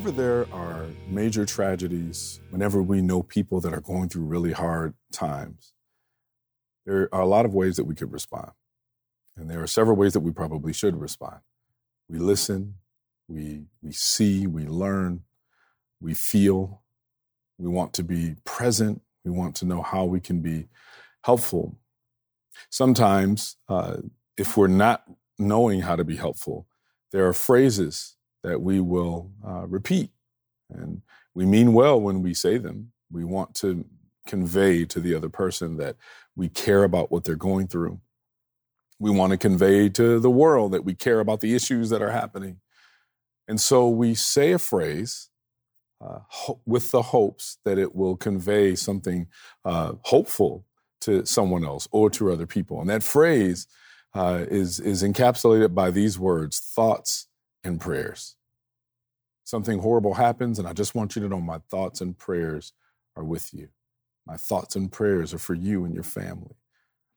Whenever there are major tragedies, whenever we know people that are going through really hard times, there are a lot of ways that we could respond. And there are several ways that we probably should respond. We listen, we, we see, we learn, we feel, we want to be present, we want to know how we can be helpful. Sometimes, uh, if we're not knowing how to be helpful, there are phrases that we will uh, repeat. And we mean well when we say them. We want to convey to the other person that we care about what they're going through. We want to convey to the world that we care about the issues that are happening. And so we say a phrase uh, ho- with the hopes that it will convey something uh, hopeful to someone else or to other people. And that phrase uh, is, is encapsulated by these words thoughts and prayers. Something horrible happens, and I just want you to know my thoughts and prayers are with you. My thoughts and prayers are for you and your family.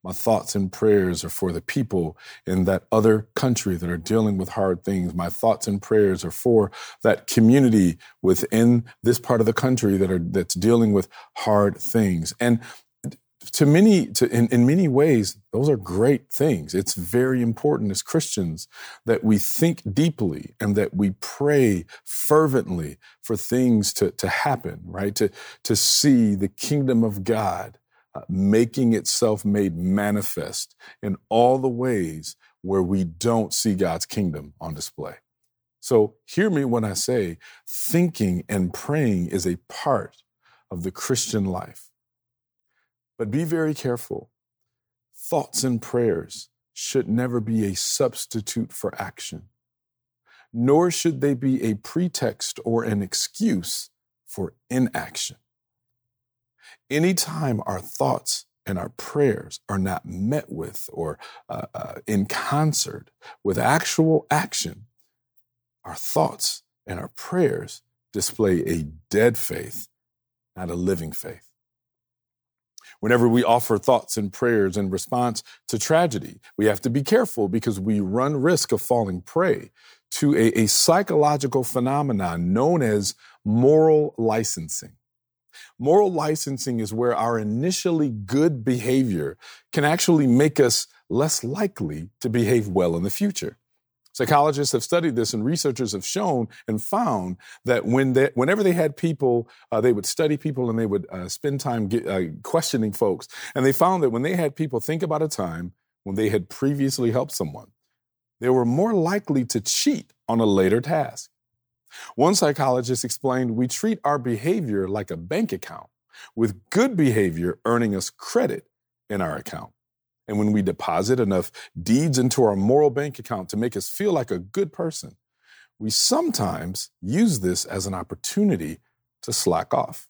My thoughts and prayers are for the people in that other country that are dealing with hard things. My thoughts and prayers are for that community within this part of the country that are that's dealing with hard things. And to many to in, in many ways those are great things. It's very important as christians that we think deeply and that we pray fervently for things to, to happen right? To to see the kingdom of god uh, making itself made manifest in all the ways where we don't see god's kingdom on display. So hear me when i say thinking and praying is a part of the christian life but be very careful. Thoughts and prayers should never be a substitute for action, nor should they be a pretext or an excuse for inaction. Anytime our thoughts and our prayers are not met with or uh, uh, in concert with actual action, our thoughts and our prayers display a dead faith, not a living faith. Whenever we offer thoughts and prayers in response to tragedy, we have to be careful because we run risk of falling prey to a, a psychological phenomenon known as moral licensing. Moral licensing is where our initially good behavior can actually make us less likely to behave well in the future. Psychologists have studied this, and researchers have shown and found that when they, whenever they had people, uh, they would study people and they would uh, spend time get, uh, questioning folks. And they found that when they had people think about a time when they had previously helped someone, they were more likely to cheat on a later task. One psychologist explained we treat our behavior like a bank account, with good behavior earning us credit in our account. And when we deposit enough deeds into our moral bank account to make us feel like a good person, we sometimes use this as an opportunity to slack off.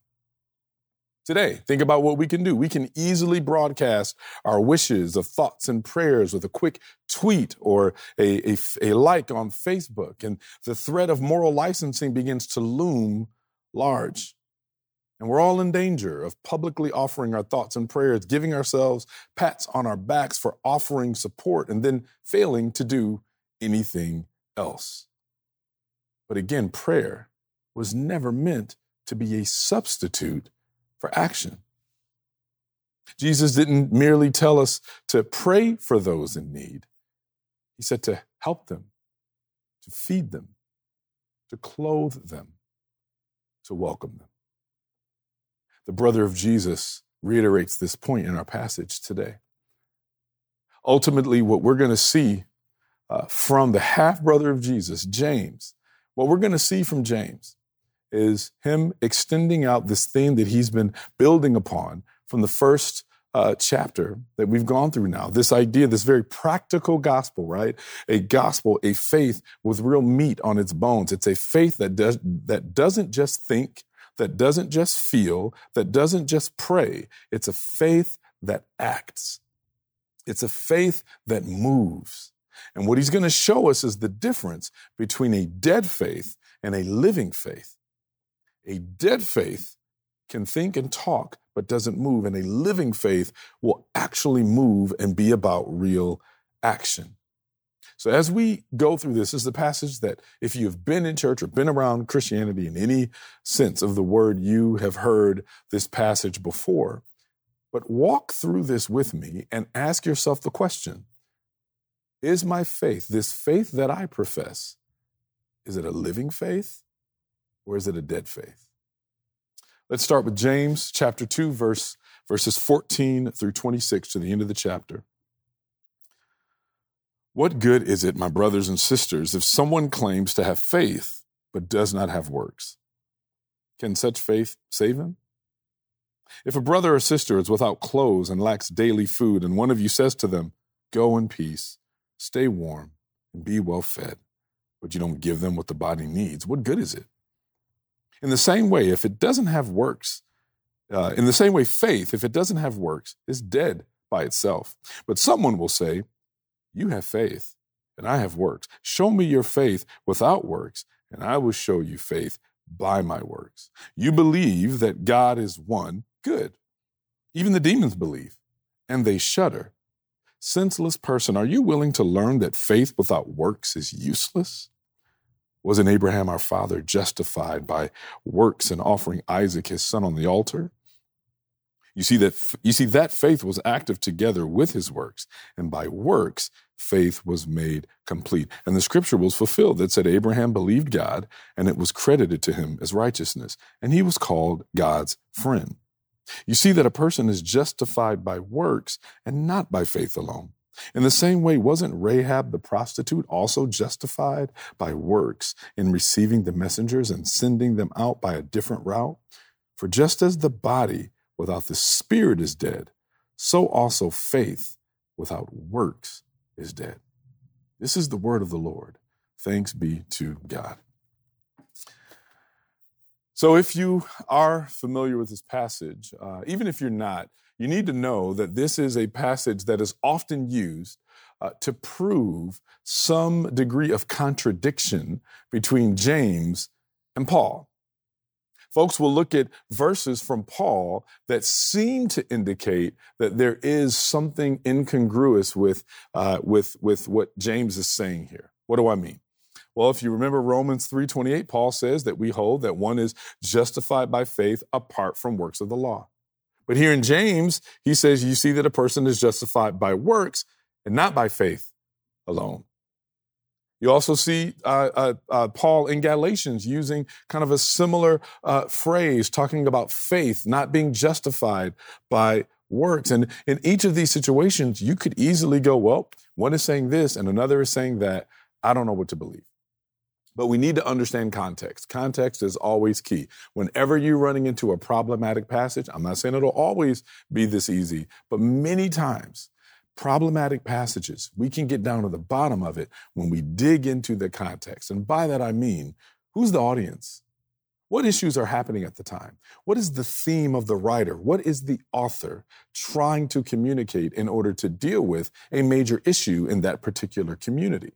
Today, think about what we can do. We can easily broadcast our wishes of thoughts and prayers with a quick tweet or a, a, a like on Facebook, and the threat of moral licensing begins to loom large. And we're all in danger of publicly offering our thoughts and prayers, giving ourselves pats on our backs for offering support, and then failing to do anything else. But again, prayer was never meant to be a substitute for action. Jesus didn't merely tell us to pray for those in need, He said to help them, to feed them, to clothe them, to welcome them. The brother of Jesus reiterates this point in our passage today. Ultimately, what we're going to see uh, from the half brother of Jesus, James, what we're going to see from James is him extending out this theme that he's been building upon from the first uh, chapter that we've gone through now. This idea, this very practical gospel, right? A gospel, a faith with real meat on its bones. It's a faith that does that doesn't just think, that doesn't just feel, that doesn't just pray. It's a faith that acts. It's a faith that moves. And what he's going to show us is the difference between a dead faith and a living faith. A dead faith can think and talk, but doesn't move. And a living faith will actually move and be about real action. So, as we go through this, this is the passage that if you've been in church or been around Christianity in any sense of the word, you have heard this passage before. But walk through this with me and ask yourself the question Is my faith, this faith that I profess, is it a living faith or is it a dead faith? Let's start with James chapter 2, verse, verses 14 through 26 to the end of the chapter. What good is it, my brothers and sisters, if someone claims to have faith but does not have works? Can such faith save him? If a brother or sister is without clothes and lacks daily food, and one of you says to them, Go in peace, stay warm, and be well fed, but you don't give them what the body needs, what good is it? In the same way, if it doesn't have works, uh, in the same way, faith, if it doesn't have works, is dead by itself. But someone will say, You have faith, and I have works. Show me your faith without works, and I will show you faith by my works. You believe that God is one, good. Even the demons believe, and they shudder. Senseless person, are you willing to learn that faith without works is useless? Wasn't Abraham our father justified by works and offering Isaac his son on the altar? You see that you see that faith was active together with his works, and by works faith was made complete. And the scripture was fulfilled that said Abraham believed God, and it was credited to him as righteousness, and he was called God's friend. You see that a person is justified by works and not by faith alone. In the same way, wasn't Rahab the prostitute also justified by works in receiving the messengers and sending them out by a different route? For just as the body without the spirit is dead, so also faith without works is dead. This is the word of the Lord. Thanks be to God. So, if you are familiar with this passage, uh, even if you're not, you need to know that this is a passage that is often used uh, to prove some degree of contradiction between James and Paul. Folks will look at verses from Paul that seem to indicate that there is something incongruous with, uh, with, with what James is saying here. What do I mean? Well, if you remember Romans 3:28, Paul says that we hold that one is justified by faith apart from works of the law. But here in James, he says you see that a person is justified by works and not by faith alone. You also see uh, uh, uh, Paul in Galatians using kind of a similar uh, phrase, talking about faith not being justified by works. And in each of these situations, you could easily go, well, one is saying this and another is saying that. I don't know what to believe. But we need to understand context. Context is always key. Whenever you're running into a problematic passage, I'm not saying it'll always be this easy, but many times, problematic passages, we can get down to the bottom of it when we dig into the context. And by that, I mean, who's the audience? What issues are happening at the time? What is the theme of the writer? What is the author trying to communicate in order to deal with a major issue in that particular community?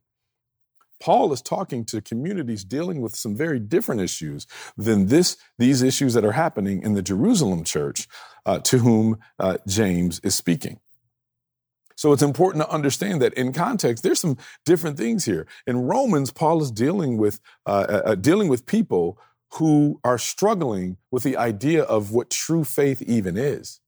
Paul is talking to communities dealing with some very different issues than this, these issues that are happening in the Jerusalem church uh, to whom uh, James is speaking. So it's important to understand that in context, there's some different things here. In Romans, Paul is dealing with uh, uh, uh dealing with people who are struggling with the idea of what true faith even is.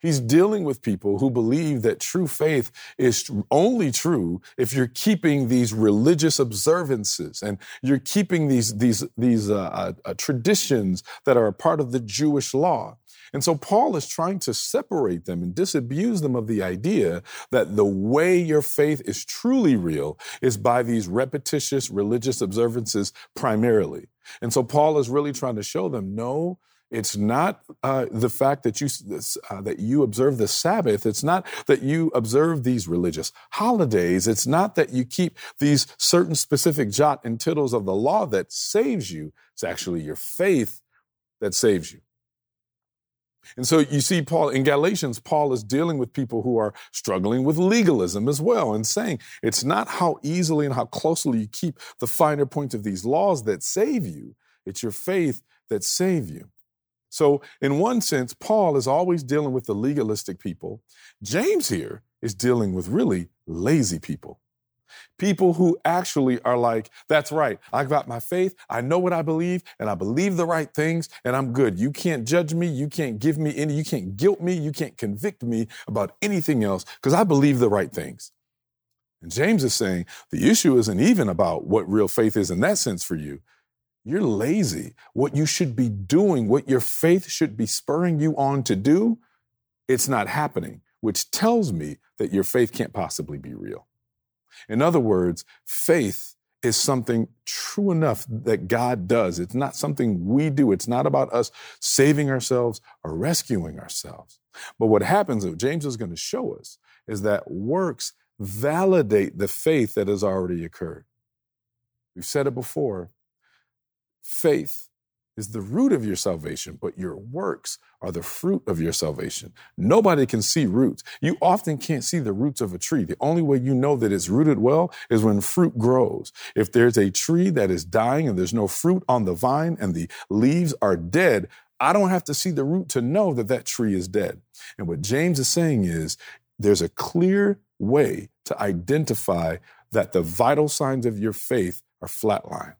He's dealing with people who believe that true faith is only true if you're keeping these religious observances and you're keeping these, these, these uh, uh, uh, traditions that are a part of the Jewish law. And so Paul is trying to separate them and disabuse them of the idea that the way your faith is truly real is by these repetitious religious observances primarily. And so Paul is really trying to show them no, it's not uh, the fact that you uh, that you observe the Sabbath. It's not that you observe these religious holidays. It's not that you keep these certain specific jot and tittles of the law that saves you. It's actually your faith that saves you. And so you see, Paul in Galatians, Paul is dealing with people who are struggling with legalism as well and saying it's not how easily and how closely you keep the finer points of these laws that save you, it's your faith that save you. So, in one sense, Paul is always dealing with the legalistic people. James here is dealing with really lazy people. People who actually are like, that's right, I got my faith, I know what I believe, and I believe the right things, and I'm good. You can't judge me, you can't give me any, you can't guilt me, you can't convict me about anything else, because I believe the right things. And James is saying the issue isn't even about what real faith is in that sense for you. You're lazy. What you should be doing, what your faith should be spurring you on to do, it's not happening, which tells me that your faith can't possibly be real. In other words, faith is something true enough that God does. It's not something we do. It's not about us saving ourselves or rescuing ourselves. But what happens, what James is going to show us, is that works validate the faith that has already occurred. We've said it before faith is the root of your salvation, but your works are the fruit of your salvation. Nobody can see roots. You often can't see the roots of a tree. The only way you know that it's rooted well is when fruit grows. If there's a tree that is dying and there's no fruit on the vine and the leaves are dead, I don't have to see the root to know that that tree is dead. And what James is saying is there's a clear way to identify that the vital signs of your faith are flatline.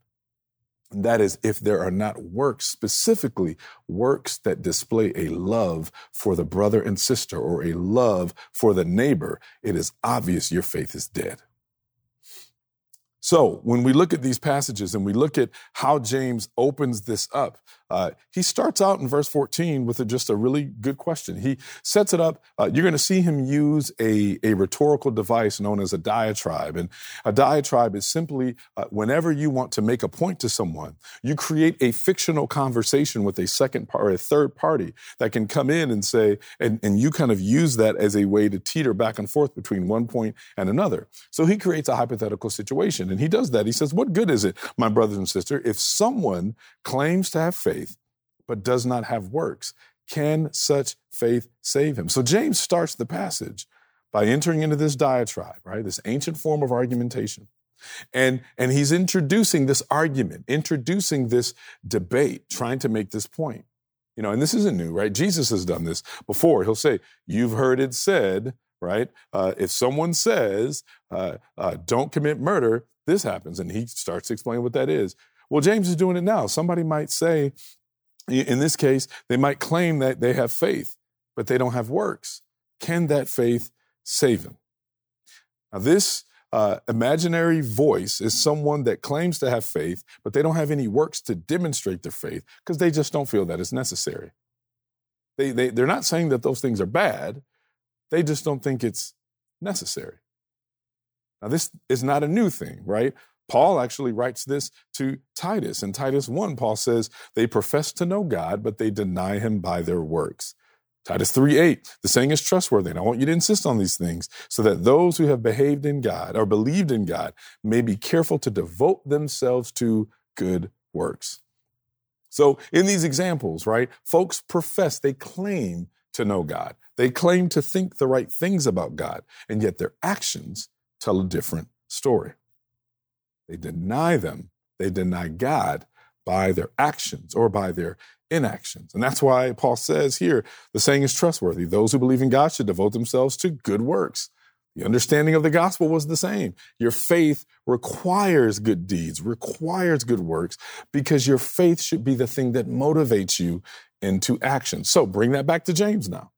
That is if there are not works, specifically works that display a love for the brother and sister or a love for the neighbor, it is obvious your faith is dead. So when we look at these passages and we look at how James opens this up, uh, he starts out in verse 14 with a, just a really good question. He sets it up. Uh, you're going to see him use a, a rhetorical device known as a diatribe. And a diatribe is simply uh, whenever you want to make a point to someone, you create a fictional conversation with a second part or a third party that can come in and say, and, and you kind of use that as a way to teeter back and forth between one point and another. So he creates a hypothetical situation. And he does that. He says, What good is it, my brothers and sisters, if someone claims to have faith? but does not have works. Can such faith save him? So James starts the passage by entering into this diatribe, right? This ancient form of argumentation. And, and he's introducing this argument, introducing this debate, trying to make this point. You know, and this isn't new, right? Jesus has done this before. He'll say, You've heard it said, right? Uh, if someone says, uh, uh, Don't commit murder, this happens. And he starts to explain what that is. Well, James is doing it now. Somebody might say, in this case, they might claim that they have faith, but they don't have works. Can that faith save them? Now, this uh, imaginary voice is someone that claims to have faith, but they don't have any works to demonstrate their faith because they just don't feel that it's necessary. They, they, they're not saying that those things are bad, they just don't think it's necessary. Now, this is not a new thing, right? Paul actually writes this to Titus. In Titus 1, Paul says, They profess to know God, but they deny him by their works. Titus 3 8, the saying is trustworthy. And I want you to insist on these things so that those who have behaved in God or believed in God may be careful to devote themselves to good works. So, in these examples, right, folks profess, they claim to know God. They claim to think the right things about God, and yet their actions tell a different story. They deny them. They deny God by their actions or by their inactions. And that's why Paul says here the saying is trustworthy. Those who believe in God should devote themselves to good works. The understanding of the gospel was the same. Your faith requires good deeds, requires good works, because your faith should be the thing that motivates you into action. So bring that back to James now.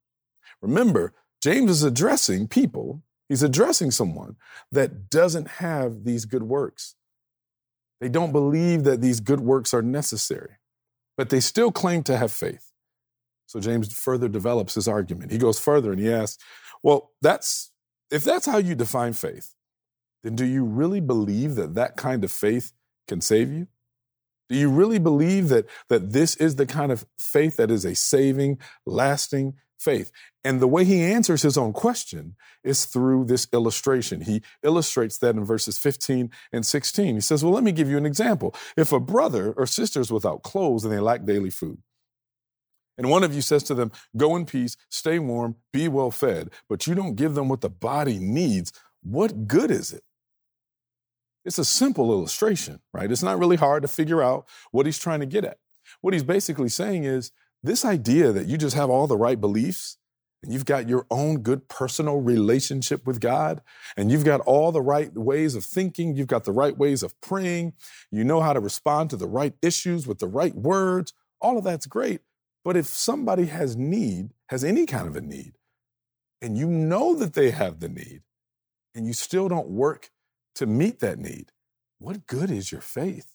Remember, James is addressing people, he's addressing someone that doesn't have these good works. They don't believe that these good works are necessary, but they still claim to have faith. So James further develops his argument. He goes further and he asks, well, that's if that's how you define faith, then do you really believe that that kind of faith can save you? Do you really believe that, that this is the kind of faith that is a saving, lasting faith? And the way he answers his own question is through this illustration. He illustrates that in verses 15 and 16. He says, Well, let me give you an example. If a brother or sister is without clothes and they lack daily food, and one of you says to them, Go in peace, stay warm, be well fed, but you don't give them what the body needs, what good is it? It's a simple illustration, right? It's not really hard to figure out what he's trying to get at. What he's basically saying is this idea that you just have all the right beliefs and you've got your own good personal relationship with God, and you've got all the right ways of thinking, you've got the right ways of praying, you know how to respond to the right issues with the right words, all of that's great. But if somebody has need, has any kind of a need, and you know that they have the need, and you still don't work to meet that need, what good is your faith?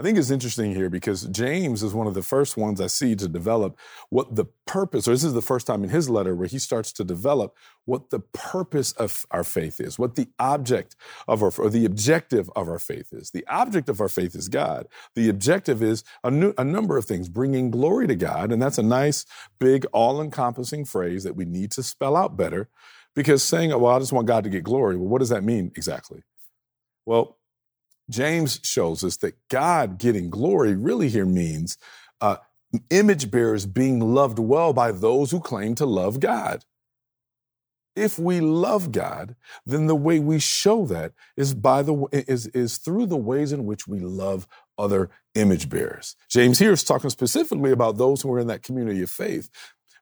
I think it's interesting here because James is one of the first ones I see to develop what the purpose, or this is the first time in his letter where he starts to develop what the purpose of our faith is, what the object of our, or the objective of our faith is. The object of our faith is God. The objective is a, new, a number of things, bringing glory to God. And that's a nice, big, all encompassing phrase that we need to spell out better because saying, oh, well, I just want God to get glory, well, what does that mean exactly? Well, James shows us that God getting glory really here means uh, image bearers being loved well by those who claim to love God. If we love God, then the way we show that is by the is is through the ways in which we love other image bearers. James here is talking specifically about those who are in that community of faith.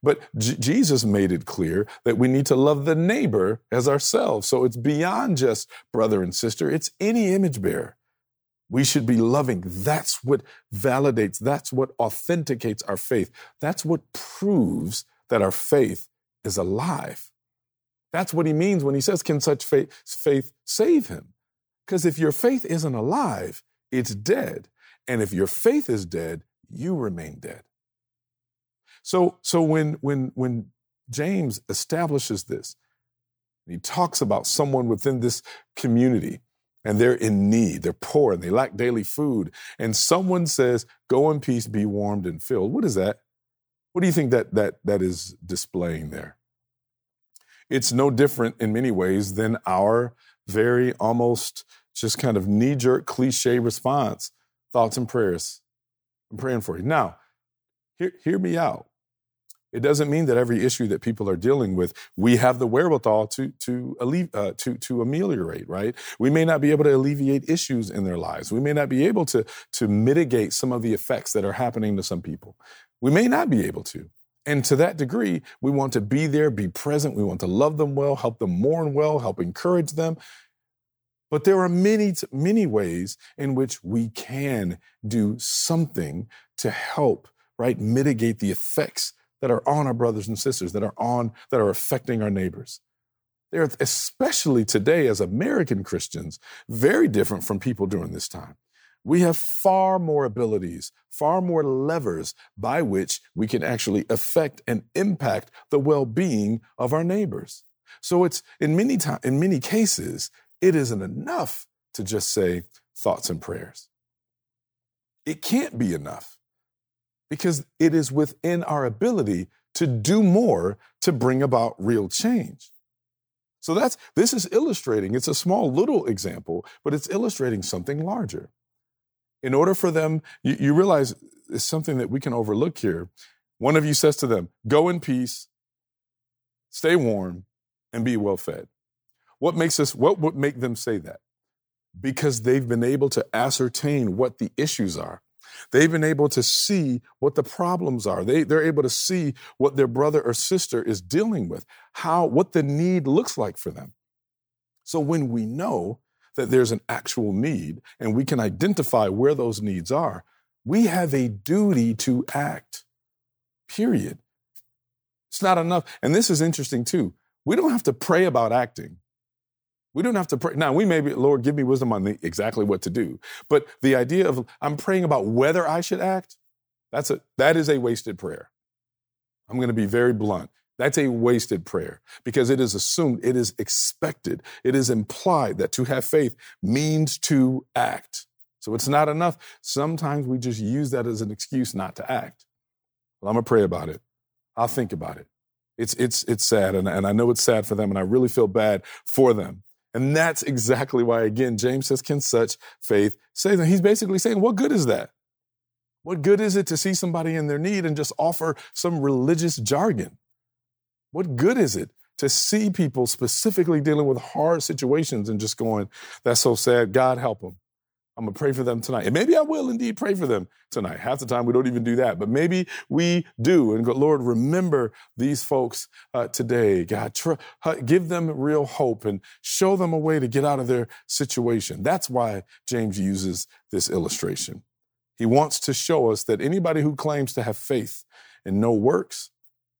But J- Jesus made it clear that we need to love the neighbor as ourselves. So it's beyond just brother and sister, it's any image bearer. We should be loving. That's what validates, that's what authenticates our faith. That's what proves that our faith is alive. That's what he means when he says, Can such faith, faith save him? Because if your faith isn't alive, it's dead. And if your faith is dead, you remain dead. So, so when, when, when James establishes this, he talks about someone within this community and they're in need. They're poor and they lack daily food. And someone says, Go in peace, be warmed and filled. What is that? What do you think that, that, that is displaying there? It's no different in many ways than our very almost just kind of knee jerk cliche response thoughts and prayers. I'm praying for you. Now, hear, hear me out. It doesn't mean that every issue that people are dealing with, we have the wherewithal to to alleviate, uh, to to ameliorate. Right? We may not be able to alleviate issues in their lives. We may not be able to to mitigate some of the effects that are happening to some people. We may not be able to. And to that degree, we want to be there, be present. We want to love them well, help them mourn well, help encourage them. But there are many, many ways in which we can do something to help, right, mitigate the effects that are on our brothers and sisters, that are on, that are affecting our neighbors. They're especially today as American Christians, very different from people during this time. We have far more abilities, far more levers by which we can actually affect and impact the well-being of our neighbors. So it's in many time, in many cases, it isn't enough to just say thoughts and prayers. It can't be enough because it is within our ability to do more to bring about real change. So that's this is illustrating, it's a small little example, but it's illustrating something larger. In order for them, you, you realize it's something that we can overlook here. One of you says to them, Go in peace, stay warm, and be well fed. What makes us, what would make them say that? Because they've been able to ascertain what the issues are. They've been able to see what the problems are. They, they're able to see what their brother or sister is dealing with, how, what the need looks like for them. So when we know that there's an actual need and we can identify where those needs are, we have a duty to act, period. It's not enough. And this is interesting too. We don't have to pray about acting. We don't have to pray. Now, we may be, Lord, give me wisdom on the, exactly what to do. But the idea of I'm praying about whether I should act, that's a, that is a wasted prayer. I'm going to be very blunt. That's a wasted prayer because it is assumed, it is expected, it is implied that to have faith means to act. So it's not enough. Sometimes we just use that as an excuse not to act. Well, I'm going to pray about it. I'll think about it. It's, it's, it's sad, and, and I know it's sad for them, and I really feel bad for them. And that's exactly why, again, James says, Can such faith save them? He's basically saying, What good is that? What good is it to see somebody in their need and just offer some religious jargon? What good is it to see people specifically dealing with hard situations and just going, that's so sad, God help them? I'm gonna pray for them tonight. And maybe I will indeed pray for them tonight. Half the time we don't even do that, but maybe we do. And Lord, remember these folks uh, today. God, tr- give them real hope and show them a way to get out of their situation. That's why James uses this illustration. He wants to show us that anybody who claims to have faith and no works,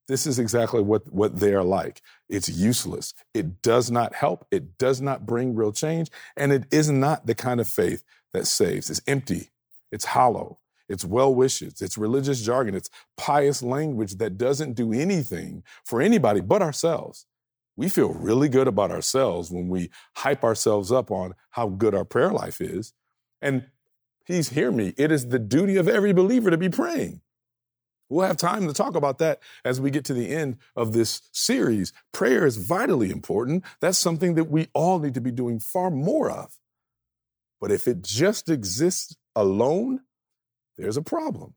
this is exactly what, what they are like. It's useless. It does not help. It does not bring real change. And it is not the kind of faith that saves. It's empty, it's hollow, it's well wishes, it's religious jargon, it's pious language that doesn't do anything for anybody but ourselves. We feel really good about ourselves when we hype ourselves up on how good our prayer life is. And please hear me, it is the duty of every believer to be praying. We'll have time to talk about that as we get to the end of this series. Prayer is vitally important. That's something that we all need to be doing far more of. But if it just exists alone, there's a problem.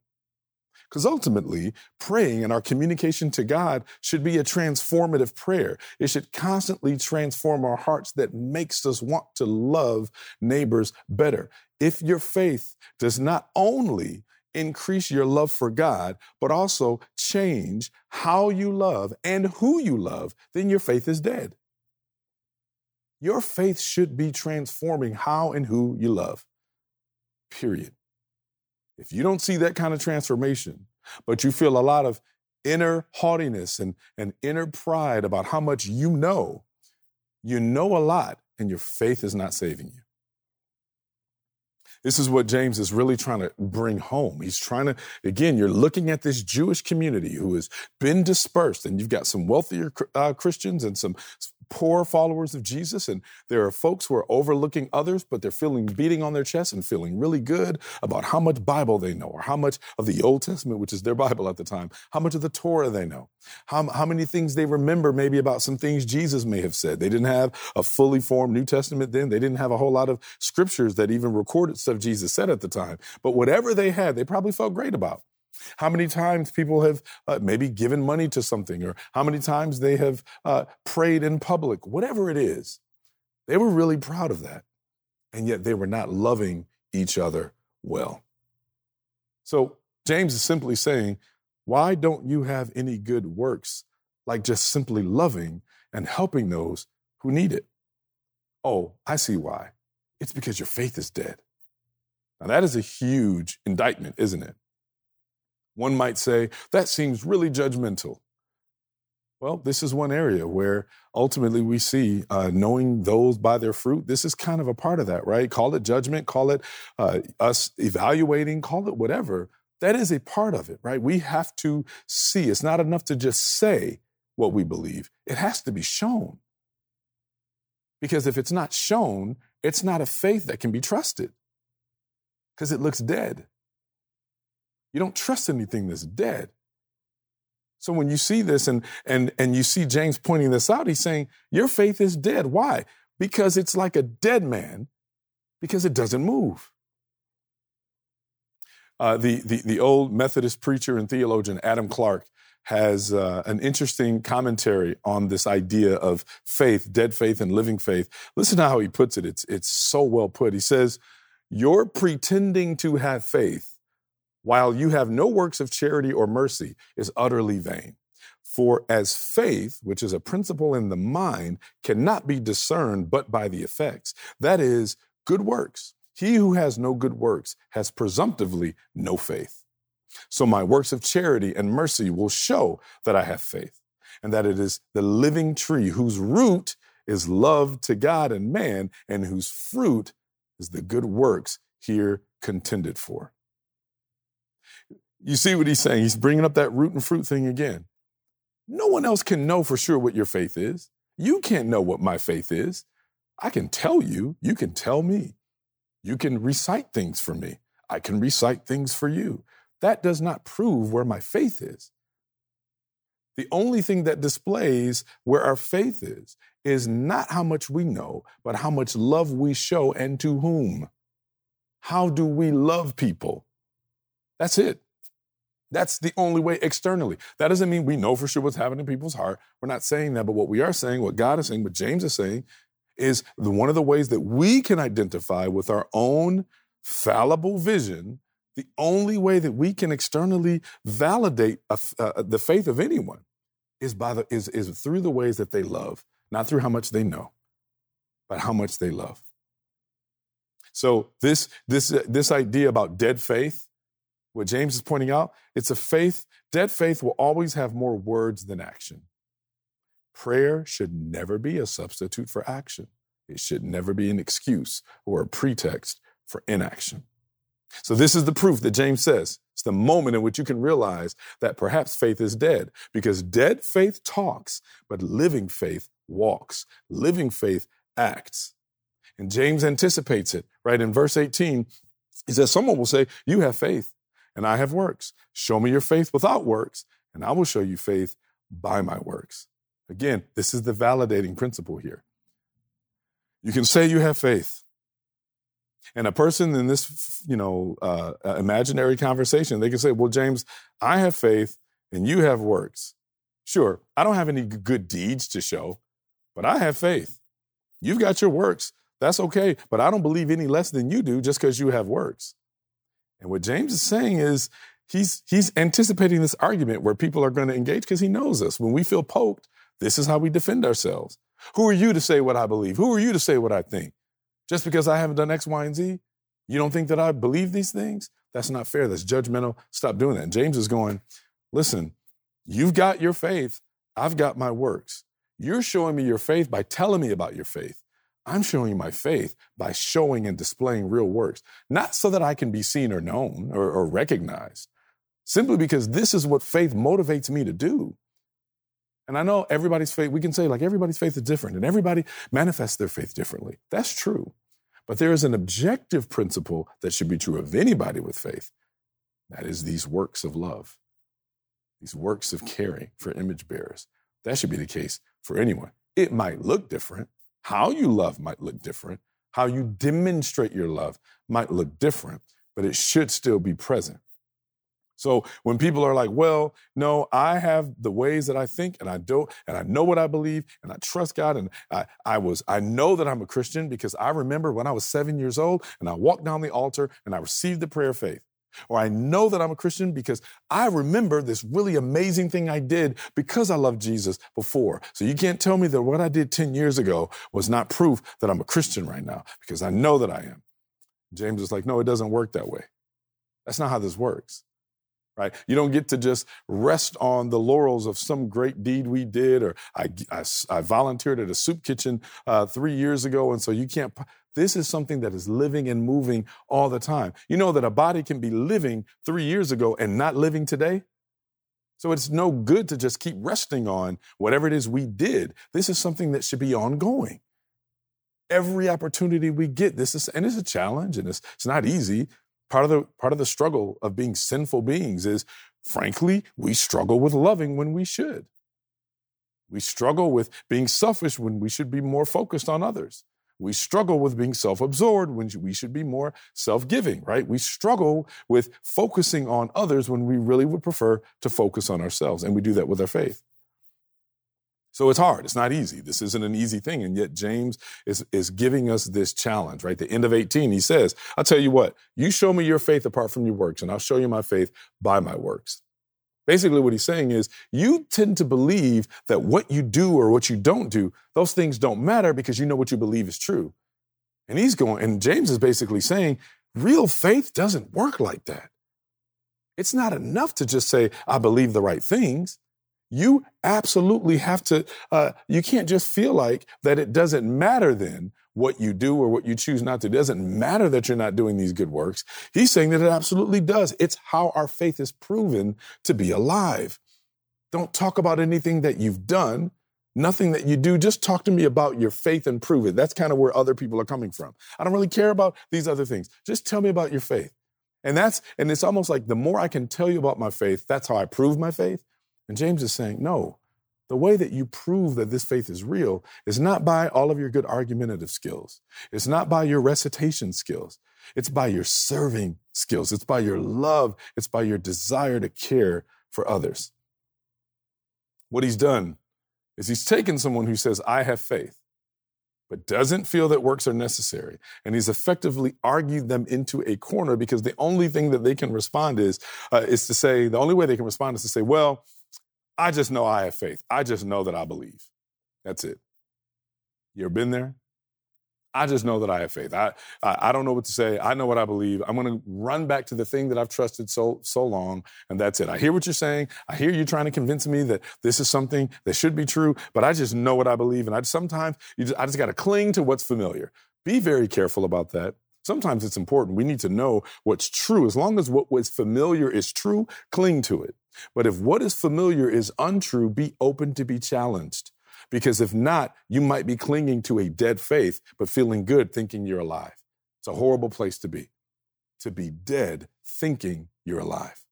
Because ultimately, praying and our communication to God should be a transformative prayer. It should constantly transform our hearts that makes us want to love neighbors better. If your faith does not only increase your love for God, but also change how you love and who you love, then your faith is dead. Your faith should be transforming how and who you love. Period. If you don't see that kind of transformation, but you feel a lot of inner haughtiness and, and inner pride about how much you know, you know a lot, and your faith is not saving you. This is what James is really trying to bring home. He's trying to, again, you're looking at this Jewish community who has been dispersed, and you've got some wealthier uh, Christians and some poor followers of Jesus, and there are folks who are overlooking others, but they're feeling beating on their chest and feeling really good about how much Bible they know, or how much of the Old Testament, which is their Bible at the time, how much of the Torah they know, how, how many things they remember maybe about some things Jesus may have said. They didn't have a fully formed New Testament then. They didn't have a whole lot of scriptures that even recorded stuff Jesus said at the time. But whatever they had, they probably felt great about. How many times people have uh, maybe given money to something, or how many times they have uh, prayed in public, whatever it is. They were really proud of that. And yet they were not loving each other well. So James is simply saying, why don't you have any good works like just simply loving and helping those who need it? Oh, I see why. It's because your faith is dead. Now, that is a huge indictment, isn't it? One might say, that seems really judgmental. Well, this is one area where ultimately we see uh, knowing those by their fruit. This is kind of a part of that, right? Call it judgment, call it uh, us evaluating, call it whatever. That is a part of it, right? We have to see. It's not enough to just say what we believe, it has to be shown. Because if it's not shown, it's not a faith that can be trusted because it looks dead. You don't trust anything that's dead. So when you see this and and and you see James pointing this out, he's saying your faith is dead. Why? Because it's like a dead man, because it doesn't move. Uh, the, the the old Methodist preacher and theologian Adam Clarke has uh, an interesting commentary on this idea of faith, dead faith, and living faith. Listen to how he puts it. It's it's so well put. He says, "You're pretending to have faith." While you have no works of charity or mercy, is utterly vain. For as faith, which is a principle in the mind, cannot be discerned but by the effects, that is, good works. He who has no good works has presumptively no faith. So my works of charity and mercy will show that I have faith, and that it is the living tree whose root is love to God and man, and whose fruit is the good works here contended for. You see what he's saying? He's bringing up that root and fruit thing again. No one else can know for sure what your faith is. You can't know what my faith is. I can tell you, you can tell me. You can recite things for me. I can recite things for you. That does not prove where my faith is. The only thing that displays where our faith is is not how much we know, but how much love we show and to whom. How do we love people? That's it. That's the only way externally. That doesn't mean we know for sure what's happening in people's heart. We're not saying that, but what we are saying, what God is saying, what James is saying, is the, one of the ways that we can identify with our own fallible vision. The only way that we can externally validate a, uh, the faith of anyone is by the is is through the ways that they love, not through how much they know, but how much they love. So this this uh, this idea about dead faith what James is pointing out, it's a faith, dead faith will always have more words than action. Prayer should never be a substitute for action. It should never be an excuse or a pretext for inaction. So, this is the proof that James says. It's the moment in which you can realize that perhaps faith is dead because dead faith talks, but living faith walks. Living faith acts. And James anticipates it, right? In verse 18, he says, Someone will say, You have faith, and I have works. Show me your faith without works, and I will show you faith by my works. Again, this is the validating principle here. You can say you have faith. And a person in this, you know, uh, imaginary conversation, they can say, "Well, James, I have faith, and you have works. Sure, I don't have any good deeds to show, but I have faith. You've got your works. That's okay, but I don't believe any less than you do just because you have works." And what James is saying is he's he's anticipating this argument where people are going to engage because he knows us. When we feel poked, this is how we defend ourselves. Who are you to say what I believe? Who are you to say what I think? Just because I haven't done X, Y, and Z, you don't think that I believe these things? That's not fair. That's judgmental. Stop doing that. And James is going, listen, you've got your faith. I've got my works. You're showing me your faith by telling me about your faith. I'm showing my faith by showing and displaying real works, not so that I can be seen or known or, or recognized, simply because this is what faith motivates me to do. And I know everybody's faith, we can say like everybody's faith is different and everybody manifests their faith differently. That's true. But there is an objective principle that should be true of anybody with faith. That is these works of love, these works of caring for image bearers. That should be the case for anyone. It might look different. How you love might look different. How you demonstrate your love might look different, but it should still be present. So when people are like, well, no, I have the ways that I think and I don't, and I know what I believe and I trust God. And I, I was, I know that I'm a Christian because I remember when I was seven years old and I walked down the altar and I received the prayer of faith. Or I know that I'm a Christian because I remember this really amazing thing I did because I loved Jesus before. So you can't tell me that what I did 10 years ago was not proof that I'm a Christian right now because I know that I am. James is like, no, it doesn't work that way. That's not how this works. Right? You don't get to just rest on the laurels of some great deed we did, or I, I, I volunteered at a soup kitchen uh, three years ago, and so you can't. This is something that is living and moving all the time. You know that a body can be living three years ago and not living today? So it's no good to just keep resting on whatever it is we did. This is something that should be ongoing. Every opportunity we get, this is, and it's a challenge and it's, it's not easy. Part of the part of the struggle of being sinful beings is, frankly, we struggle with loving when we should. We struggle with being selfish when we should be more focused on others. We struggle with being self absorbed when we should be more self giving, right? We struggle with focusing on others when we really would prefer to focus on ourselves. And we do that with our faith. So it's hard. It's not easy. This isn't an easy thing. And yet James is, is giving us this challenge, right? The end of 18, he says, I'll tell you what, you show me your faith apart from your works, and I'll show you my faith by my works. Basically, what he's saying is you tend to believe that what you do or what you don't do, those things don't matter because you know what you believe is true. And he's going, and James is basically saying, real faith doesn't work like that. It's not enough to just say, I believe the right things. You absolutely have to, uh, you can't just feel like that it doesn't matter then what you do or what you choose not to. It doesn't matter that you're not doing these good works. He's saying that it absolutely does. It's how our faith is proven to be alive. Don't talk about anything that you've done, nothing that you do. Just talk to me about your faith and prove it. That's kind of where other people are coming from. I don't really care about these other things. Just tell me about your faith. And that's, and it's almost like the more I can tell you about my faith, that's how I prove my faith. And James is saying, no, the way that you prove that this faith is real is not by all of your good argumentative skills. It's not by your recitation skills. It's by your serving skills. It's by your love. It's by your desire to care for others. What he's done is he's taken someone who says, I have faith, but doesn't feel that works are necessary. And he's effectively argued them into a corner because the only thing that they can respond is, uh, is to say, the only way they can respond is to say, well, I just know I have faith. I just know that I believe. That's it. You ever been there? I just know that I have faith. I, I, I don't know what to say. I know what I believe. I'm going to run back to the thing that I've trusted so so long, and that's it. I hear what you're saying. I hear you trying to convince me that this is something that should be true, but I just know what I believe, and I sometimes you just, I just got to cling to what's familiar. Be very careful about that. Sometimes it's important. We need to know what's true. As long as what was familiar is true, cling to it. But if what is familiar is untrue, be open to be challenged. Because if not, you might be clinging to a dead faith, but feeling good thinking you're alive. It's a horrible place to be, to be dead thinking you're alive.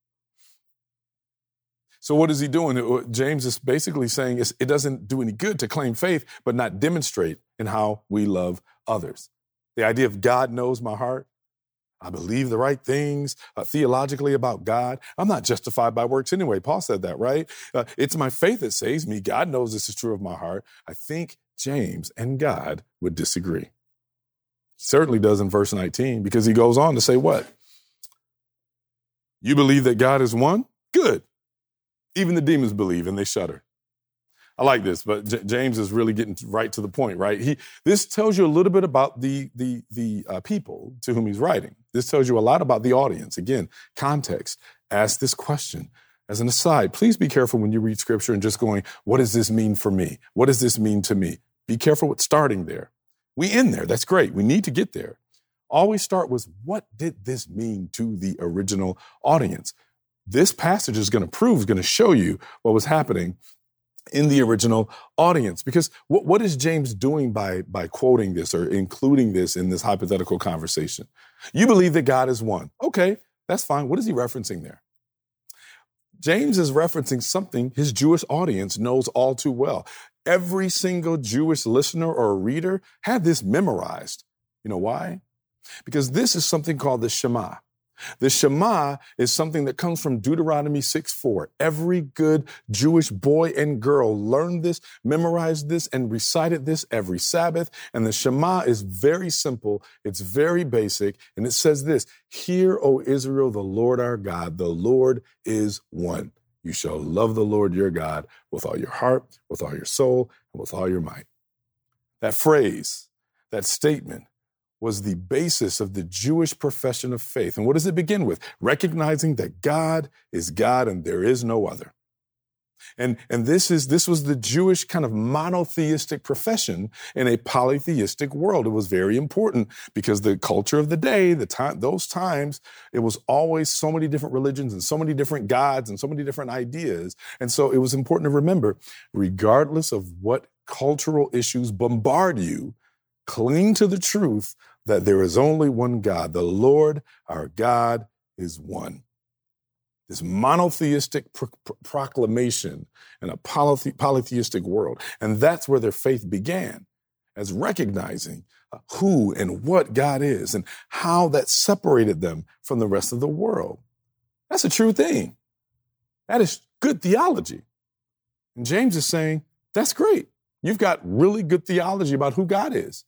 So, what is he doing? Uh, James is basically saying it doesn't do any good to claim faith, but not demonstrate in how we love others. The idea of God knows my heart, I believe the right things uh, theologically about God. I'm not justified by works anyway. Paul said that, right? Uh, it's my faith that saves me. God knows this is true of my heart. I think James and God would disagree. He certainly does in verse 19 because he goes on to say, What? You believe that God is one? Good. Even the demons believe and they shudder. I like this, but J- James is really getting right to the point, right? He this tells you a little bit about the the the uh, people to whom he's writing. This tells you a lot about the audience. Again, context. Ask this question. As an aside, please be careful when you read scripture and just going, what does this mean for me? What does this mean to me? Be careful with starting there. We end there. That's great. We need to get there. Always start with what did this mean to the original audience? This passage is going to prove, is going to show you what was happening in the original audience. Because what, what is James doing by, by quoting this or including this in this hypothetical conversation? You believe that God is one. Okay, that's fine. What is he referencing there? James is referencing something his Jewish audience knows all too well. Every single Jewish listener or reader had this memorized. You know why? Because this is something called the Shema. The Shema is something that comes from Deuteronomy 6 4. Every good Jewish boy and girl learned this, memorized this, and recited this every Sabbath. And the Shema is very simple, it's very basic, and it says this Hear, O Israel, the Lord our God, the Lord is one. You shall love the Lord your God with all your heart, with all your soul, and with all your might. That phrase, that statement, was the basis of the Jewish profession of faith. And what does it begin with? Recognizing that God is God and there is no other. And, and this is this was the Jewish kind of monotheistic profession in a polytheistic world. It was very important because the culture of the day, the time, those times, it was always so many different religions and so many different gods and so many different ideas. And so it was important to remember, regardless of what cultural issues bombard you, cling to the truth that there is only one God. The Lord our God is one. This monotheistic pro- pro- proclamation in a polythe- polytheistic world. And that's where their faith began, as recognizing uh, who and what God is and how that separated them from the rest of the world. That's a true thing. That is good theology. And James is saying, that's great. You've got really good theology about who God is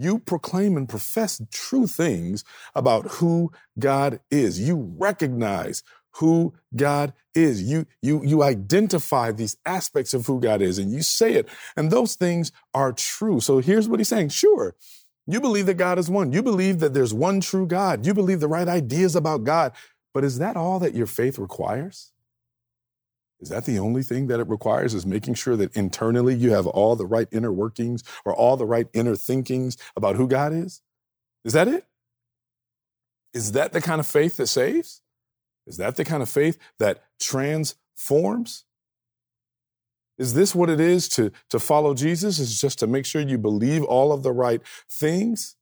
you proclaim and profess true things about who God is. You recognize who God is. You, you, you identify these aspects of who God is and you say it. And those things are true. So here's what he's saying. Sure. You believe that God is one. You believe that there's one true God. You believe the right ideas about God. But is that all that your faith requires? Is that the only thing that it requires is making sure that internally you have all the right inner workings or all the right inner thinkings about who God is? Is that it? Is that the kind of faith that saves? Is that the kind of faith that transforms? Is this what it is to, to follow Jesus? Is just to make sure you believe all of the right things?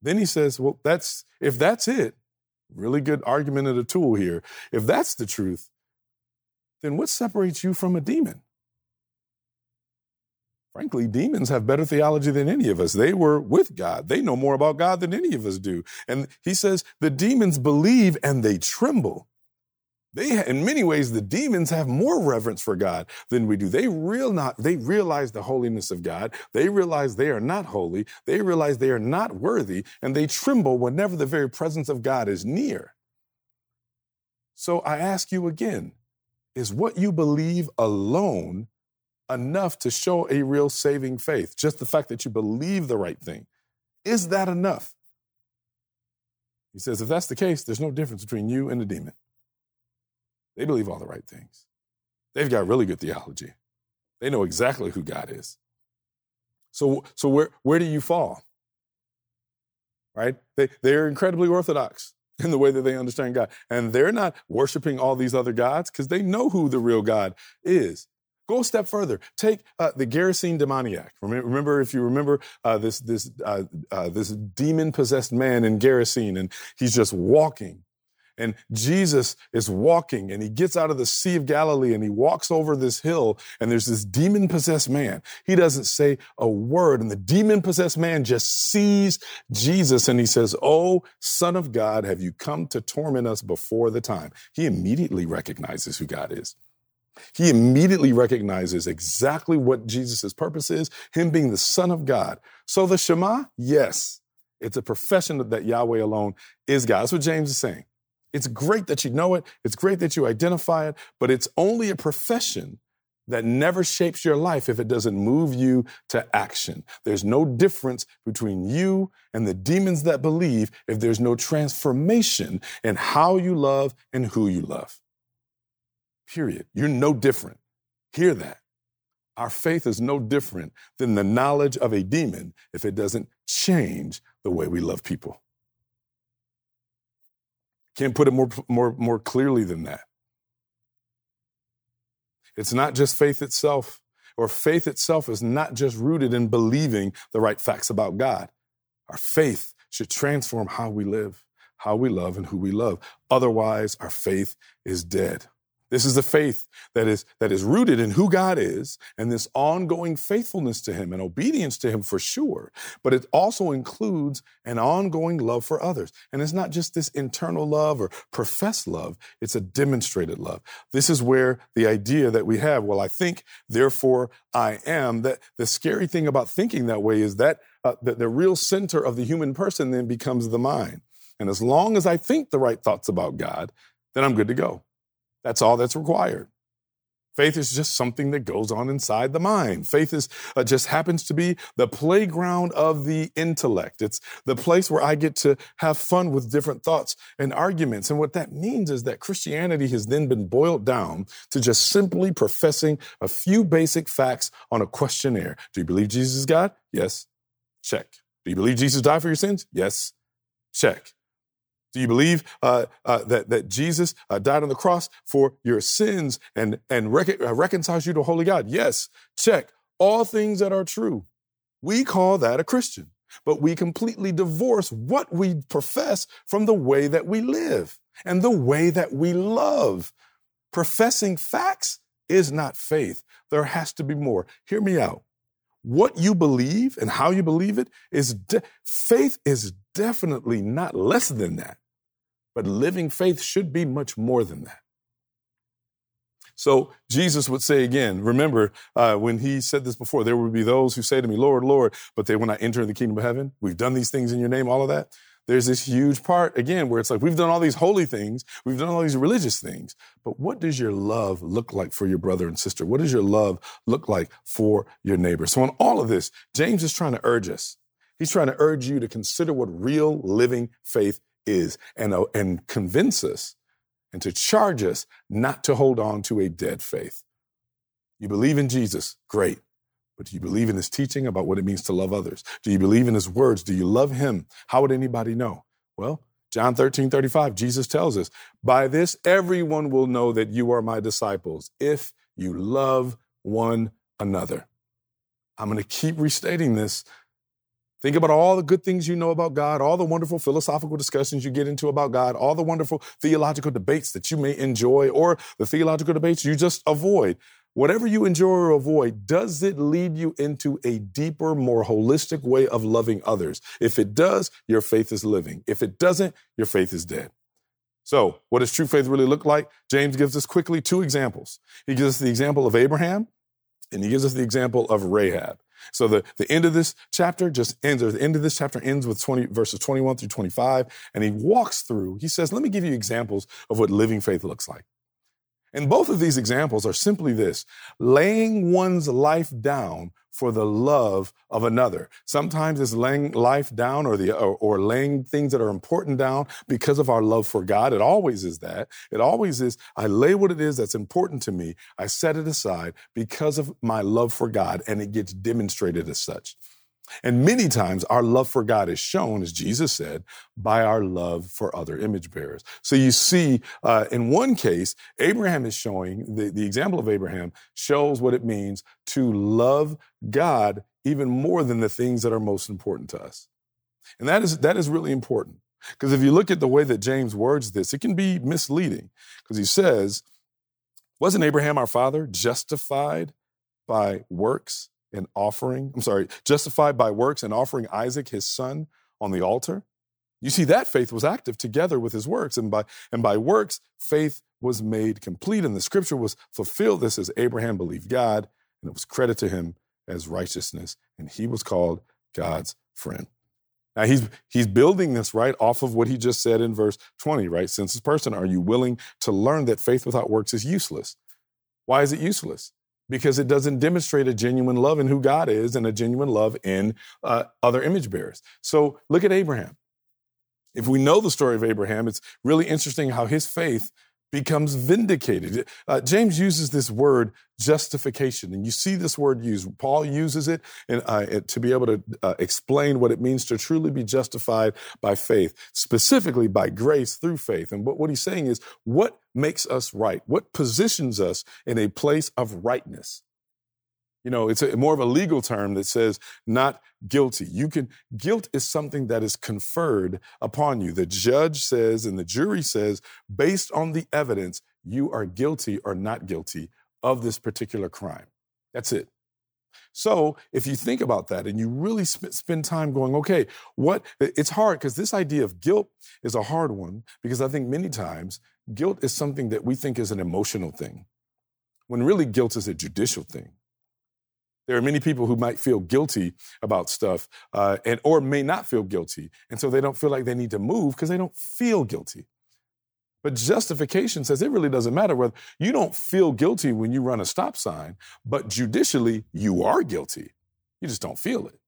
Then he says, well, that's if that's it, really good argument and a tool here. If that's the truth, then what separates you from a demon? Frankly, demons have better theology than any of us. They were with God. They know more about God than any of us do. And he says the demons believe and they tremble. They, in many ways, the demons have more reverence for God than we do. They real not, they realize the holiness of God. They realize they are not holy. They realize they are not worthy, and they tremble whenever the very presence of God is near. So I ask you again, is what you believe alone enough to show a real saving faith? Just the fact that you believe the right thing. Is that enough? He says, if that's the case, there's no difference between you and the demon. They believe all the right things. They've got really good theology. They know exactly who God is. So, so where, where do you fall? Right? They, they're incredibly orthodox in the way that they understand God. And they're not worshiping all these other gods because they know who the real God is. Go a step further. Take uh, the Gerasene demoniac. Remember, if you remember uh, this this uh, uh this demon possessed man in Gerasene, and he's just walking and Jesus is walking and he gets out of the Sea of Galilee and he walks over this hill and there's this demon possessed man. He doesn't say a word and the demon possessed man just sees Jesus and he says, Oh, son of God, have you come to torment us before the time? He immediately recognizes who God is. He immediately recognizes exactly what Jesus' purpose is, him being the son of God. So the Shema, yes, it's a profession that Yahweh alone is God. That's what James is saying. It's great that you know it, it's great that you identify it, but it's only a profession that never shapes your life if it doesn't move you to action. There's no difference between you and the demons that believe if there's no transformation in how you love and who you love. Period. You're no different. Hear that. Our faith is no different than the knowledge of a demon if it doesn't change the way we love people. Can't put it more, more, more clearly than that. It's not just faith itself, or faith itself is not just rooted in believing the right facts about God. Our faith should transform how we live, how we love, and who we love. Otherwise, our faith is dead. This is the faith that is, that is rooted in who God is and this ongoing faithfulness to Him and obedience to Him for sure. But it also includes an ongoing love for others. And it's not just this internal love or professed love, it's a demonstrated love. This is where the idea that we have, well, I think, therefore I am, that the scary thing about thinking that way is that uh, the, the real center of the human person then becomes the mind. And as long as I think the right thoughts about God, then I'm good to go. That's all that's required. Faith is just something that goes on inside the mind. Faith is uh, just happens to be the playground of the intellect. It's the place where I get to have fun with different thoughts and arguments. And what that means is that Christianity has then been boiled down to just simply professing a few basic facts on a questionnaire. Do you believe Jesus is God? Yes. Check. Do you believe Jesus died for your sins? Yes. Check. Do you believe uh, uh, that, that Jesus uh, died on the cross for your sins and, and rec- uh, reconciles you to holy God? Yes. Check. All things that are true. We call that a Christian, but we completely divorce what we profess from the way that we live and the way that we love. Professing facts is not faith. There has to be more. Hear me out. What you believe and how you believe it is de- faith is definitely not less than that. But living faith should be much more than that. So Jesus would say again, remember uh, when he said this before, there would be those who say to me, Lord, Lord, but they will not enter the kingdom of heaven. We've done these things in your name, all of that. There's this huge part again where it's like we've done all these holy things, we've done all these religious things, but what does your love look like for your brother and sister? What does your love look like for your neighbor? So, in all of this, James is trying to urge us. He's trying to urge you to consider what real living faith is and, uh, and convince us and to charge us not to hold on to a dead faith. You believe in Jesus, great. But do you believe in his teaching about what it means to love others? Do you believe in his words? Do you love him? How would anybody know? Well, John 13, 35, Jesus tells us, By this everyone will know that you are my disciples if you love one another. I'm going to keep restating this Think about all the good things you know about God, all the wonderful philosophical discussions you get into about God, all the wonderful theological debates that you may enjoy, or the theological debates you just avoid. whatever you enjoy or avoid, does it lead you into a deeper, more holistic way of loving others? If it does, your faith is living. If it doesn't, your faith is dead. So, what does true faith really look like? James gives us quickly two examples. He gives us the example of Abraham, and he gives us the example of Rahab. So the, the end of this chapter just ends, or the end of this chapter ends with 20 verses 21 through 25. And he walks through, he says, let me give you examples of what living faith looks like. And both of these examples are simply this laying one's life down for the love of another. Sometimes it's laying life down or, the, or, or, laying things that are important down because of our love for God. It always is that. It always is, I lay what it is that's important to me, I set it aside because of my love for God, and it gets demonstrated as such. And many times our love for God is shown, as Jesus said, by our love for other image bearers. So you see, uh, in one case, Abraham is showing, the, the example of Abraham shows what it means to love God even more than the things that are most important to us. And that is, that is really important. Because if you look at the way that James words this, it can be misleading. Because he says, Wasn't Abraham our father justified by works and offering, I'm sorry, justified by works and offering Isaac his son on the altar. You see, that faith was active together with his works, and by and by works, faith was made complete, and the scripture was fulfilled. This is Abraham believed God, and it was credited to him as righteousness, and he was called God's friend. Now he's he's building this right off of what he just said in verse 20, right? Since this person, are you willing to learn that faith without works is useless? Why is it useless? Because it doesn't demonstrate a genuine love in who God is and a genuine love in uh, other image bearers. So look at Abraham. If we know the story of Abraham, it's really interesting how his faith becomes vindicated. Uh, James uses this word justification, and you see this word used. Paul uses it uh, to be able to uh, explain what it means to truly be justified by faith, specifically by grace through faith. And what, what he's saying is, what makes us right? What positions us in a place of rightness? You know, it's a, more of a legal term that says not guilty. You can, guilt is something that is conferred upon you. The judge says and the jury says, based on the evidence, you are guilty or not guilty of this particular crime. That's it. So if you think about that and you really sp- spend time going, okay, what, it's hard because this idea of guilt is a hard one because I think many times guilt is something that we think is an emotional thing when really guilt is a judicial thing. There are many people who might feel guilty about stuff uh, and or may not feel guilty, and so they don't feel like they need to move because they don't feel guilty. But justification says it really doesn't matter whether you don't feel guilty when you run a stop sign, but judicially you are guilty. You just don't feel it.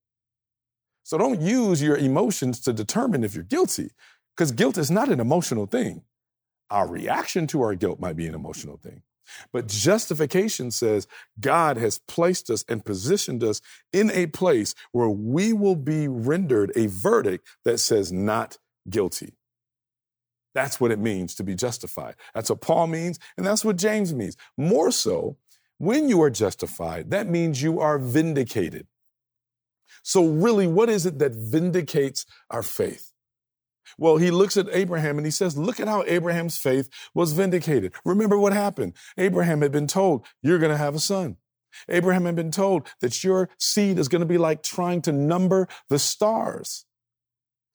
So don't use your emotions to determine if you're guilty, because guilt is not an emotional thing. Our reaction to our guilt might be an emotional thing. But justification says God has placed us and positioned us in a place where we will be rendered a verdict that says not guilty. That's what it means to be justified. That's what Paul means, and that's what James means. More so, when you are justified, that means you are vindicated. So, really, what is it that vindicates our faith? Well, he looks at Abraham and he says, Look at how Abraham's faith was vindicated. Remember what happened. Abraham had been told, You're going to have a son. Abraham had been told that your seed is going to be like trying to number the stars.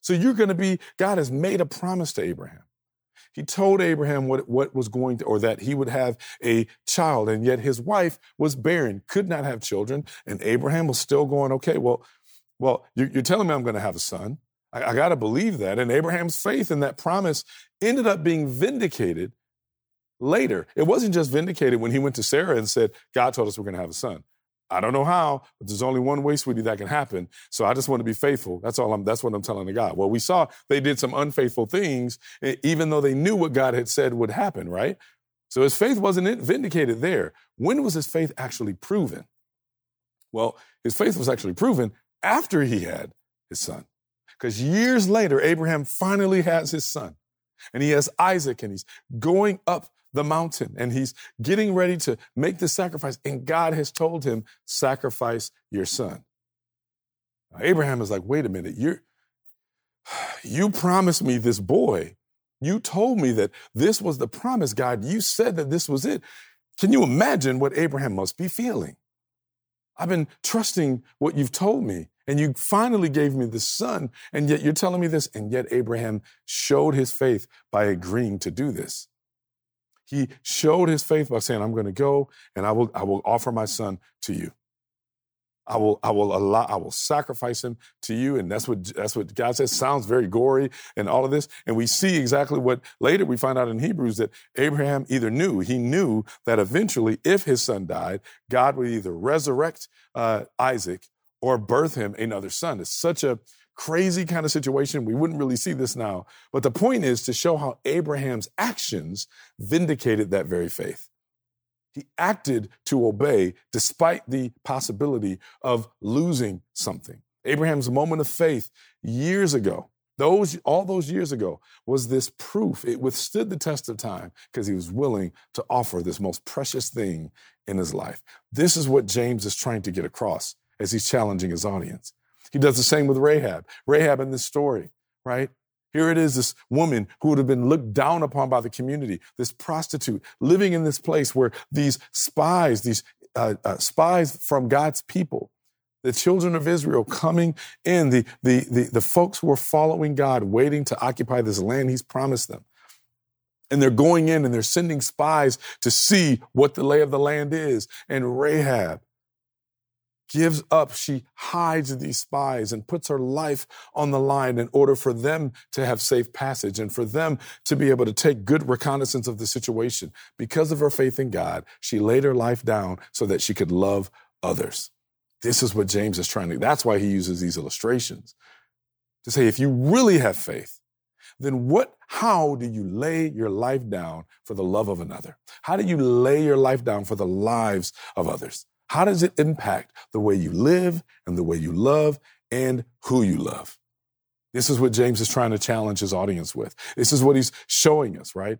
So you're going to be, God has made a promise to Abraham. He told Abraham what, what was going to, or that he would have a child, and yet his wife was barren, could not have children, and Abraham was still going, okay, well, well, you're, telling me I'm going to have a son. I, I got to believe that. And Abraham's faith in that promise ended up being vindicated later. It wasn't just vindicated when he went to Sarah and said, God told us we're going to have a son. I don't know how, but there's only one way, sweetie, that can happen. So I just want to be faithful. That's all I'm, that's what I'm telling the God. Well, we saw they did some unfaithful things, even though they knew what God had said would happen, right? So his faith wasn't vindicated there. When was his faith actually proven? Well, his faith was actually proven after he had his son. Because years later, Abraham finally has his son. And he has Isaac, and he's going up the mountain, and he's getting ready to make the sacrifice. And God has told him, Sacrifice your son. Now, Abraham is like, Wait a minute, you're, you promised me this boy. You told me that this was the promise, God. You said that this was it. Can you imagine what Abraham must be feeling? I've been trusting what you've told me, and you finally gave me the son, and yet you're telling me this. And yet Abraham showed his faith by agreeing to do this. He showed his faith by saying, I'm going to go and I will, I will offer my son to you. I will, I will allow, I will sacrifice him to you. And that's what, that's what God says. Sounds very gory and all of this. And we see exactly what later we find out in Hebrews that Abraham either knew, he knew that eventually if his son died, God would either resurrect uh, Isaac or birth him another son. It's such a crazy kind of situation. We wouldn't really see this now. But the point is to show how Abraham's actions vindicated that very faith. He acted to obey despite the possibility of losing something. Abraham's moment of faith years ago, those all those years ago, was this proof. It withstood the test of time because he was willing to offer this most precious thing in his life. This is what James is trying to get across as he's challenging his audience. He does the same with Rahab. Rahab in this story, right? Here it is, this woman who would have been looked down upon by the community, this prostitute living in this place where these spies, these uh, uh, spies from God's people, the children of Israel coming in, the, the, the, the folks who are following God, waiting to occupy this land he's promised them. And they're going in and they're sending spies to see what the lay of the land is. And Rahab gives up, she hides these spies and puts her life on the line in order for them to have safe passage and for them to be able to take good reconnaissance of the situation. Because of her faith in God, she laid her life down so that she could love others. This is what James is trying to, that's why he uses these illustrations to say, if you really have faith, then what, how do you lay your life down for the love of another? How do you lay your life down for the lives of others? How does it impact the way you live and the way you love and who you love? This is what James is trying to challenge his audience with. This is what he's showing us, right?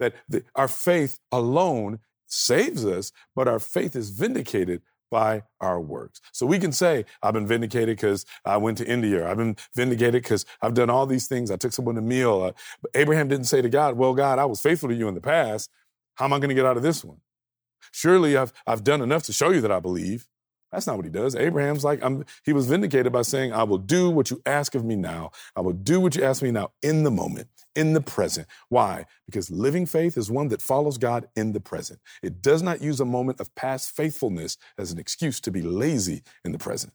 That the, our faith alone saves us, but our faith is vindicated by our works. So we can say, I've been vindicated because I went to India. I've been vindicated because I've done all these things. I took someone a meal. Uh, Abraham didn't say to God, Well, God, I was faithful to you in the past. How am I going to get out of this one? Surely I've, I've done enough to show you that I believe. That's not what he does. Abraham's like, I'm, he was vindicated by saying, I will do what you ask of me now. I will do what you ask me now in the moment, in the present. Why? Because living faith is one that follows God in the present. It does not use a moment of past faithfulness as an excuse to be lazy in the present.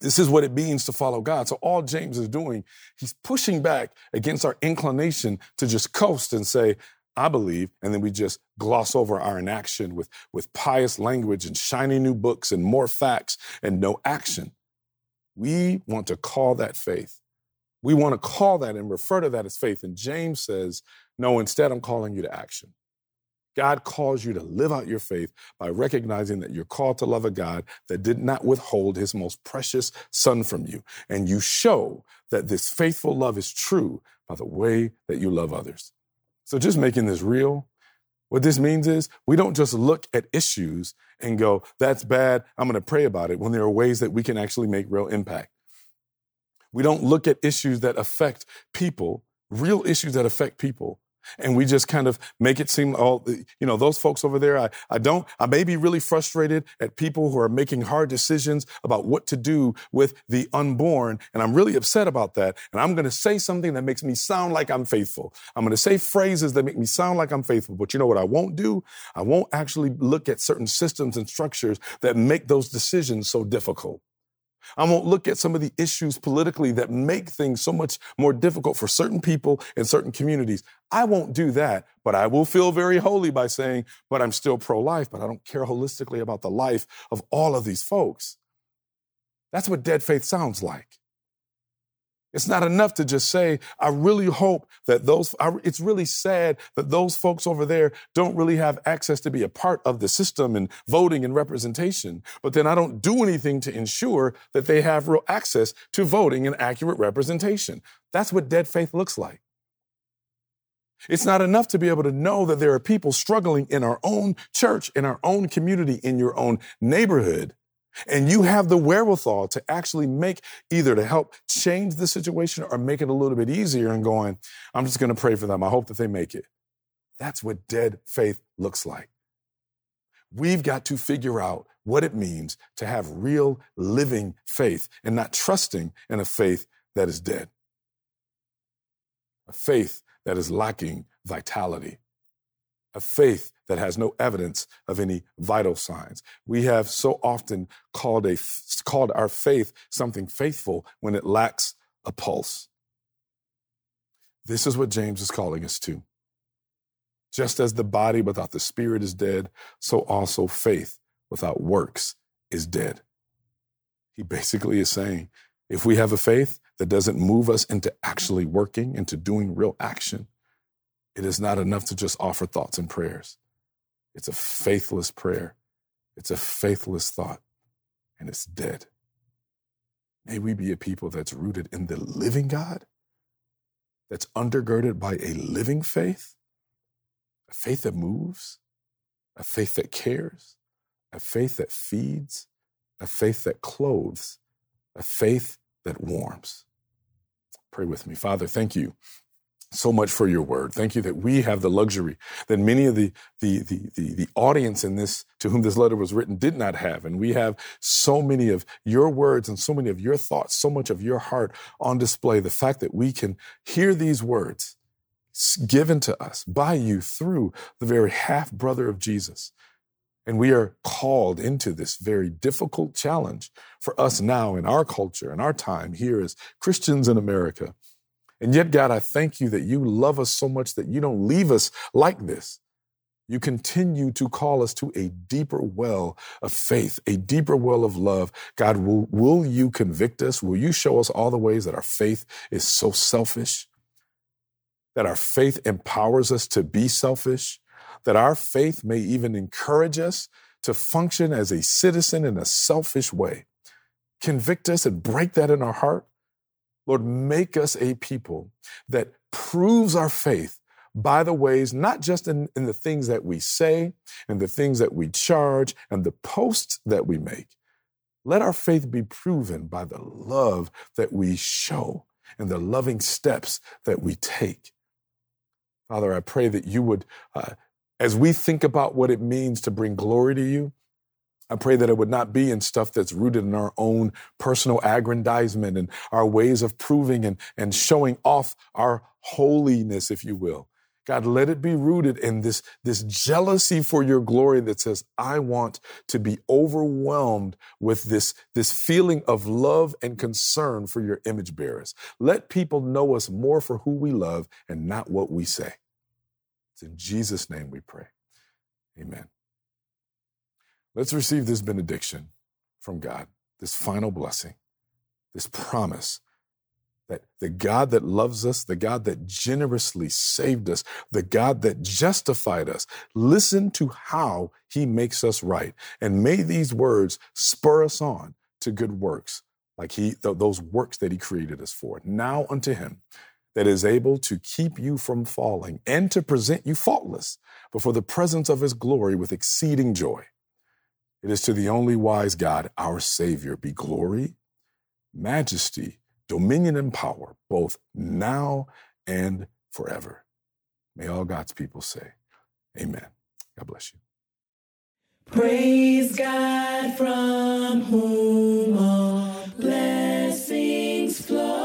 This is what it means to follow God. So, all James is doing, he's pushing back against our inclination to just coast and say, I believe, and then we just gloss over our inaction with, with pious language and shiny new books and more facts and no action. We want to call that faith. We want to call that and refer to that as faith. And James says, no, instead, I'm calling you to action. God calls you to live out your faith by recognizing that you're called to love a God that did not withhold his most precious son from you. And you show that this faithful love is true by the way that you love others. So just making this real, what this means is we don't just look at issues and go, that's bad, I'm going to pray about it, when there are ways that we can actually make real impact. We don't look at issues that affect people, real issues that affect people, and we just kind of make it seem all you know those folks over there I, I don't i may be really frustrated at people who are making hard decisions about what to do with the unborn and i'm really upset about that. And i'm going to say something that makes me sound like i'm faithful. I'm going to say phrases that make me sound like i'm faithful but you know what i won't do? I won't actually look at certain systems and structures that make those decisions so difficult I won't look at some of the issues politically that make things so much more difficult for certain people in certain communities. I won't do that, but I will feel very holy by saying, but I'm still pro life, but I don't care holistically about the life of all of these folks. That's what dead faith sounds like. It's not enough to just say, I really hope that those, I, it's really sad that those folks over there don't really have access to be a part of the system and voting and representation. But then I don't do anything to ensure that they have real access to voting and accurate representation. That's what dead faith looks like. It's not enough to be able to know that there are people struggling in our own church, in our own community, in your own neighborhood and you have the wherewithal to actually make either to help change the situation or make it a little bit easier and going, I'm just going to pray for them. I hope that they make it. That's what dead faith looks like. We've got to figure out what it means to have real living faith and not trusting in a faith that is dead. A faith that is lacking vitality. A faith that has no evidence of any vital signs. We have so often called, a, called our faith something faithful when it lacks a pulse. This is what James is calling us to. Just as the body without the spirit is dead, so also faith without works is dead. He basically is saying if we have a faith that doesn't move us into actually working, into doing real action, it is not enough to just offer thoughts and prayers. It's a faithless prayer, it's a faithless thought, and it's dead. May we be a people that's rooted in the living God, that's undergirded by a living faith, a faith that moves, a faith that cares, a faith that feeds, a faith that clothes, a faith that warms. Pray with me. Father, thank you so much for your word. Thank you that we have the luxury that many of the, the, the, the, the, audience in this, to whom this letter was written, did not have. And we have so many of your words and so many of your thoughts, so much of your heart on display. The fact that we can hear these words given to us by you through the very half brother of Jesus. And we are called into this very difficult challenge for us now in our culture and our time here as Christians in America. And yet, God, I thank you that you love us so much that you don't leave us like this. You continue to call us to a deeper well of faith, a deeper well of love. God, will, will you convict us? Will you show us all the ways that our faith is so selfish? That our faith empowers us to be selfish? that our faith may even encourage us to function as a citizen in a selfish way. Convict us and break that in our heart. Lord, make us a people that proves our faith by the ways, not just in, in the things that we say and the things that we charge and the posts that we make. Let our faith be proven by the love that we show and the loving steps that we take. Father, I pray that you would uh, as we think about what it means to bring glory to you, I pray that it would not be in stuff that's rooted in our own personal aggrandizement and our ways of proving and, and showing off our holiness, if you will. God, let it be rooted in this, this jealousy for your glory that says, I want to be overwhelmed with this, this feeling of love and concern for your image bearers. Let people know us more for who we love and not what we say. It's in Jesus' name we pray. Amen. Let's receive this benediction from God, this final blessing, this promise that the God that loves us, the God that generously saved us, the God that justified us, listen to how he makes us right. And may these words spur us on to good works, like he, th- those works that he created us for. Now unto him that is able to keep you from falling and to present you faultless before the presence of his glory with exceeding joy. It is to the only wise God, our Savior, be glory, majesty, dominion, and power, both now and forever. May all God's people say, Amen. God bless you. Praise God from whom all blessings flow.